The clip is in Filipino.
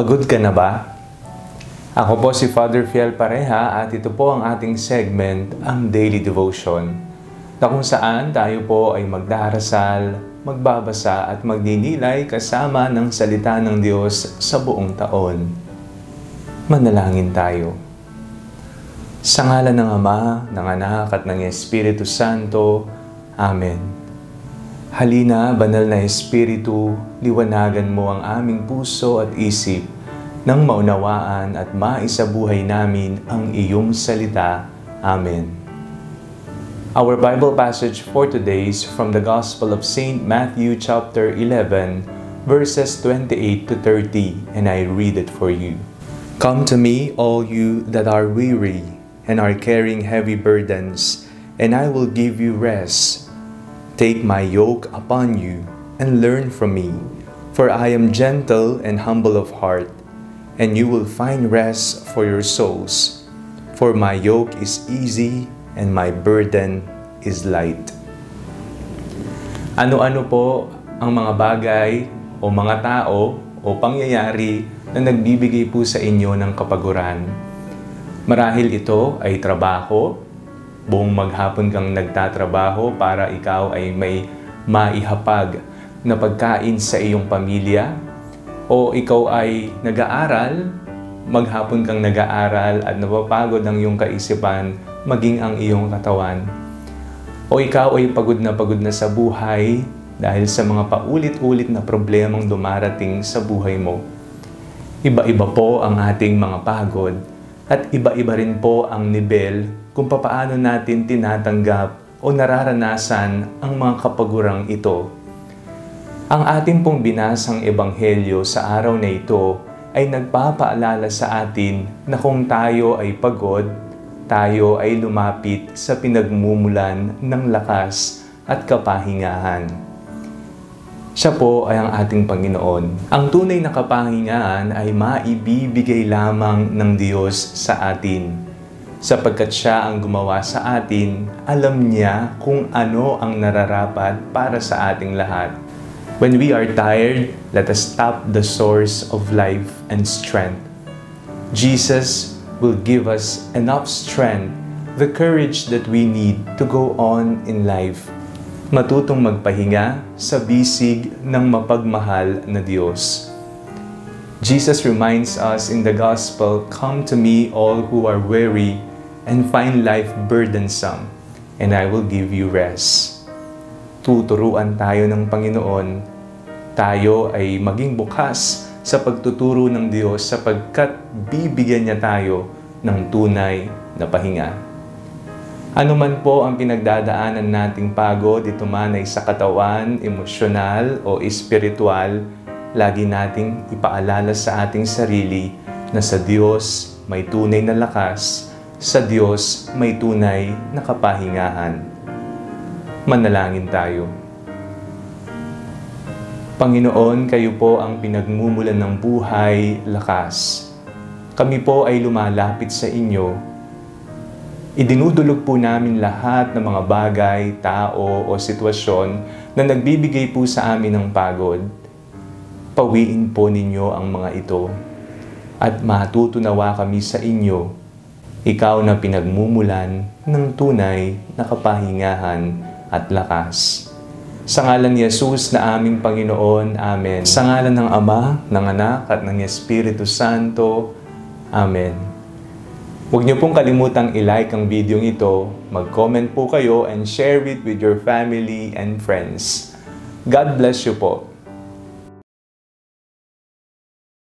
Pagod ka na ba? Ako po si Father Fiel Pareha at ito po ang ating segment, ang Daily Devotion, na kung saan tayo po ay magdarasal, magbabasa at magdinilay kasama ng salita ng Diyos sa buong taon. Manalangin tayo. Sa ngalan ng Ama, ng Anak at ng Espiritu Santo. Amen. Halina, banal na Espiritu, liwanagan mo ang aming puso at isip nang maunawaan at maisabuhay namin ang iyong salita. Amen. Our Bible passage for today is from the Gospel of St. Matthew chapter 11, verses 28 to 30, and I read it for you. Come to me, all you that are weary and are carrying heavy burdens, and I will give you rest. Take my yoke upon you and learn from me, for I am gentle and humble of heart, and you will find rest for your souls. For my yoke is easy and my burden is light. Ano-ano po ang mga bagay o mga tao o pangyayari na nagbibigay po sa inyo ng kapaguran? Marahil ito ay trabaho, buong maghapon kang nagtatrabaho para ikaw ay may maihapag na pagkain sa iyong pamilya, o ikaw ay nag-aaral, maghapon kang nag-aaral at napapagod ang iyong kaisipan, maging ang iyong katawan. O ikaw ay pagod na pagod na sa buhay dahil sa mga paulit-ulit na problemang dumarating sa buhay mo. Iba-iba po ang ating mga pagod at iba-iba rin po ang nivel kung papaano natin tinatanggap o nararanasan ang mga kapagurang ito. Ang ating pong binasang ebanghelyo sa araw na ito ay nagpapaalala sa atin na kung tayo ay pagod, tayo ay lumapit sa pinagmumulan ng lakas at kapahingahan. Siya po ay ang ating Panginoon. Ang tunay na kapahingahan ay maibibigay lamang ng Diyos sa atin. Sapagkat siya ang gumawa sa atin, alam niya kung ano ang nararapat para sa ating lahat. When we are tired, let us tap the source of life and strength. Jesus will give us enough strength, the courage that we need to go on in life. Matutong magpahinga sa bisig ng mapagmahal na Diyos. Jesus reminds us in the Gospel, Come to me all who are weary and find life burdensome, and I will give you rest. Tuturuan tayo ng Panginoon, tayo ay maging bukas sa pagtuturo ng Diyos sapagkat bibigyan niya tayo ng tunay na pahinga. Ano man po ang pinagdadaanan nating pagod, ito man ay sa katawan, emosyonal o espiritual, lagi nating ipaalala sa ating sarili na sa Diyos may tunay na lakas, sa Diyos may tunay na kapahingahan. Manalangin tayo. Panginoon, kayo po ang pinagmumulan ng buhay, lakas. Kami po ay lumalapit sa inyo. Idinudulog po namin lahat ng mga bagay, tao o sitwasyon na nagbibigay po sa amin ng pagod. Pawiin po ninyo ang mga ito at matutunawa kami sa inyo, ikaw na pinagmumulan ng tunay na kapahingahan at lakas. Sa ngalan ni Jesus na aming Panginoon, Amen. Sa ngalan ng Ama, ng Anak at ng Espiritu Santo, Amen. Huwag niyo pong kalimutang i-like ang video ito, mag-comment po kayo and share it with your family and friends. God bless you po.